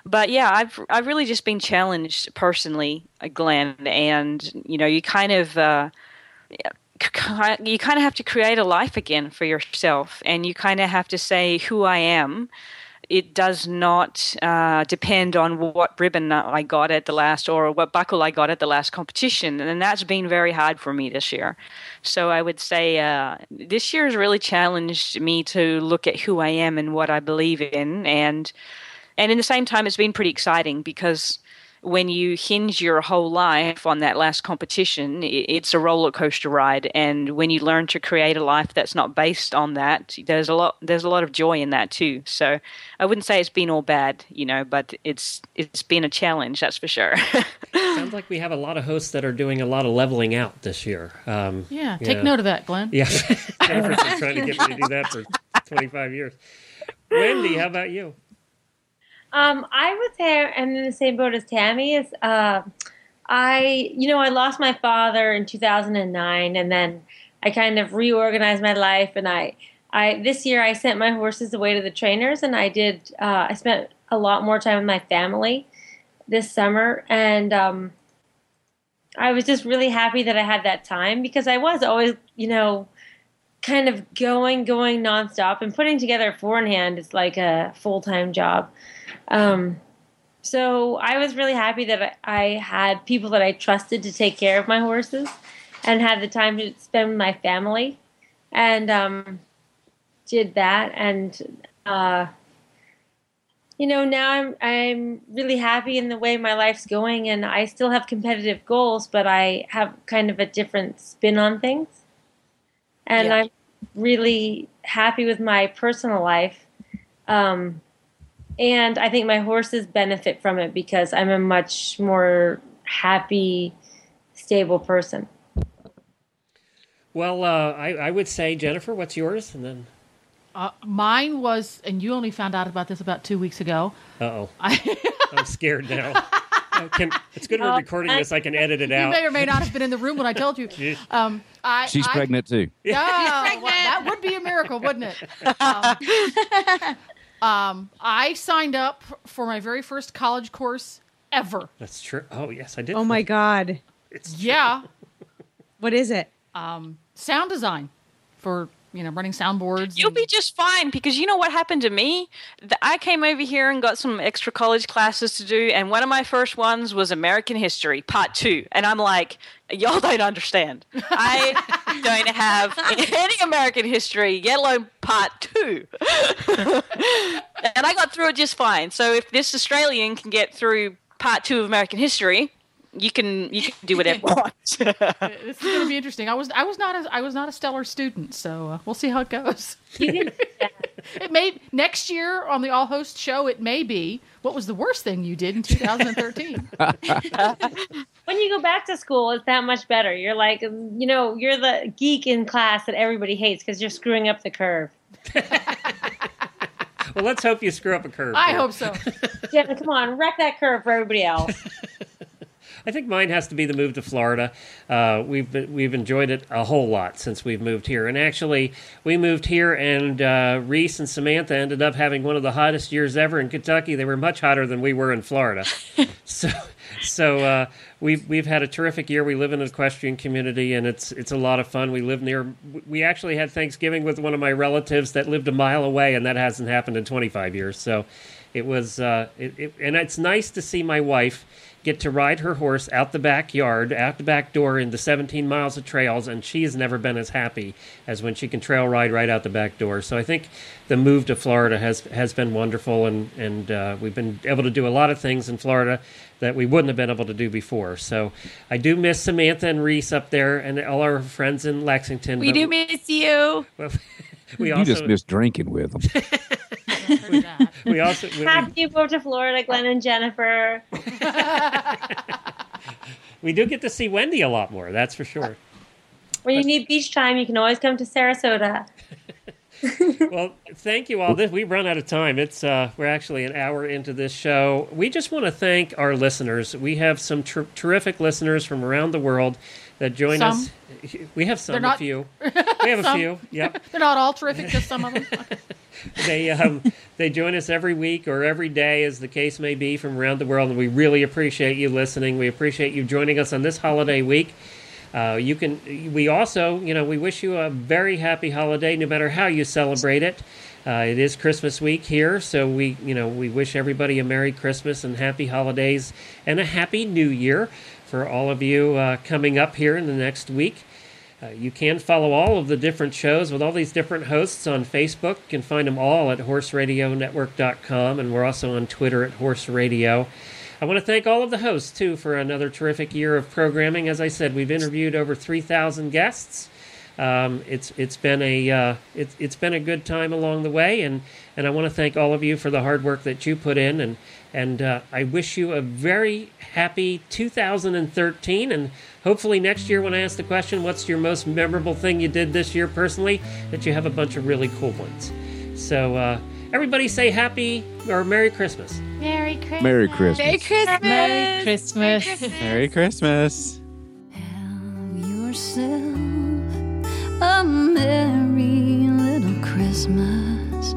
but yeah, I've I've really just been challenged personally, uh, Glenn, and you know, you kind of uh, you kind of have to create a life again for yourself, and you kind of have to say who I am. It does not uh, depend on what ribbon I got at the last or what buckle I got at the last competition, and that's been very hard for me this year. So I would say uh, this year has really challenged me to look at who I am and what I believe in, and and in the same time it's been pretty exciting because when you hinge your whole life on that last competition it's a roller coaster ride and when you learn to create a life that's not based on that there's a lot there's a lot of joy in that too so i wouldn't say it's been all bad you know but it's it's been a challenge that's for sure Sounds like we have a lot of hosts that are doing a lot of leveling out this year. Um, Yeah, take note of that, Glenn. Yeah, Jennifer's been trying to get me to do that for 25 years. Wendy, how about you? Um, I was there, I'm in the same boat as Tammy. Is uh, I, you know, I lost my father in 2009, and then I kind of reorganized my life. And I, I this year I sent my horses away to the trainers, and I did. Uh, I spent a lot more time with my family this summer, and um, I was just really happy that I had that time because I was always, you know, kind of going, going nonstop, and putting together a four in hand is like a full time job. Um, so I was really happy that I, I had people that I trusted to take care of my horses, and had the time to spend with my family, and um, did that. And uh, you know, now I'm I'm really happy in the way my life's going, and I still have competitive goals, but I have kind of a different spin on things, and Yeah. I'm really happy with my personal life. Um, and I think my horses benefit from it because I'm a much more happy, stable person. Well, uh, I, I would say, Jennifer, what's yours? And then, Uh, mine was, and you only found out about this about two weeks ago. uh oh. I, I'm scared now. Uh, can, it's good we're Oh, recording this. I can edit it you out. may or may not have been in the room when I told you. Um, I, She's I, pregnant too. Yeah, well, that would be a miracle, wouldn't it? Um, um, I signed up for my very first college course ever. That's true. Oh, yes, I did. Oh my God. It's Yeah, What is it? um, sound design for you know running soundboards. You'll and- be just fine because you know what happened to me? I came over here and got some extra college classes to do, and one of my first ones was American History, Part Two. And I'm like, y'all don't understand. I don't have any American history, yet alone Part Two. and I got through it just fine. So if this Australian can get through Part Two of American History, you can you can do whatever you want. this is going to be interesting. I was I was not a I was not a stellar student, so uh, we'll see how it goes. it may next year on the All Host show. It may be what was the worst thing you did in 2013. when you go back to school, it's that much better. You're like, you know, you're the geek in class that everybody hates because you're screwing up the curve. Well, let's hope you screw up a curve. I here. hope so. Yeah, come on, wreck that curve for everybody else. I think mine has to be the move to Florida. Uh, we've been, we've enjoyed it a whole lot since we've moved here, and actually, we moved here, and uh, Reese and Samantha ended up having one of the hottest years ever in Kentucky. They were much hotter than we were in Florida. so, so uh, we've we've had a terrific year. We live in an equestrian community, and it's it's a lot of fun. We live near. We actually had Thanksgiving with one of my relatives that lived a mile away, and that hasn't happened in 25 years. So, it was uh, it, it, and it's nice to see my wife get to ride her horse out the backyard, out the back door into 17 miles of trails, and she has never been as happy as when she can trail ride right out the back door. So I think the move to Florida has has been wonderful, and and uh, we've been able to do a lot of things in Florida that we wouldn't have been able to do before. So I do miss Samantha and Reese up there, and all our friends in Lexington. We do miss you. we you also just miss drinking with them. we also we, Happy moved to Florida, Glenn and Jennifer. we do get to see Wendy a lot more. That's for sure. When you need beach time, you can always come to Sarasota. well, thank you all. This, we've run out of time. It's uh, we're actually an hour into this show. We just want to thank our listeners. We have some ter- terrific listeners from around the world that join Some. us. We have some, not- a few. We have a few. Yep. They're not all terrific, just some of them. they um, they join us every week or every day, as the case may be, from around the world, and we really appreciate you listening. We appreciate you joining us on this holiday week. Uh, you can. We also, you know, we wish you a very happy holiday, no matter how you celebrate it. Uh, it is Christmas week here, so we, you know, we wish everybody a Merry Christmas and Happy Holidays and a Happy New Year for all of you uh, coming up here in the next week. Uh, you can follow all of the different shows with all these different hosts on Facebook. You can find them all at horseradionetwork.com, and we're also on Twitter at Horse Radio. I want to thank all of the hosts, too, for another terrific year of programming. As I said, we've interviewed over 3,000 guests. Um, it's it's been a uh, it's it's been a good time along the way, and, and I want to thank all of you for the hard work that you put in, and and uh, I wish you a very happy 2013, and hopefully next year when I ask the question, what's your most memorable thing you did this year personally, that you have a bunch of really cool ones. So uh, everybody say happy or Merry Christmas. Merry Christmas. Merry Christmas. Merry Christmas. Merry Christmas. Merry Christmas. yourself a merry little Christmas.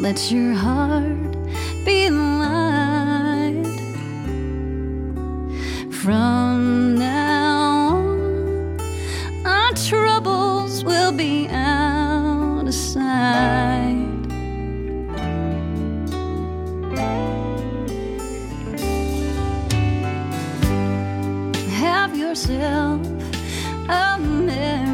Let your heart be light. From now on, our troubles will be out of sight. Have yourself a merry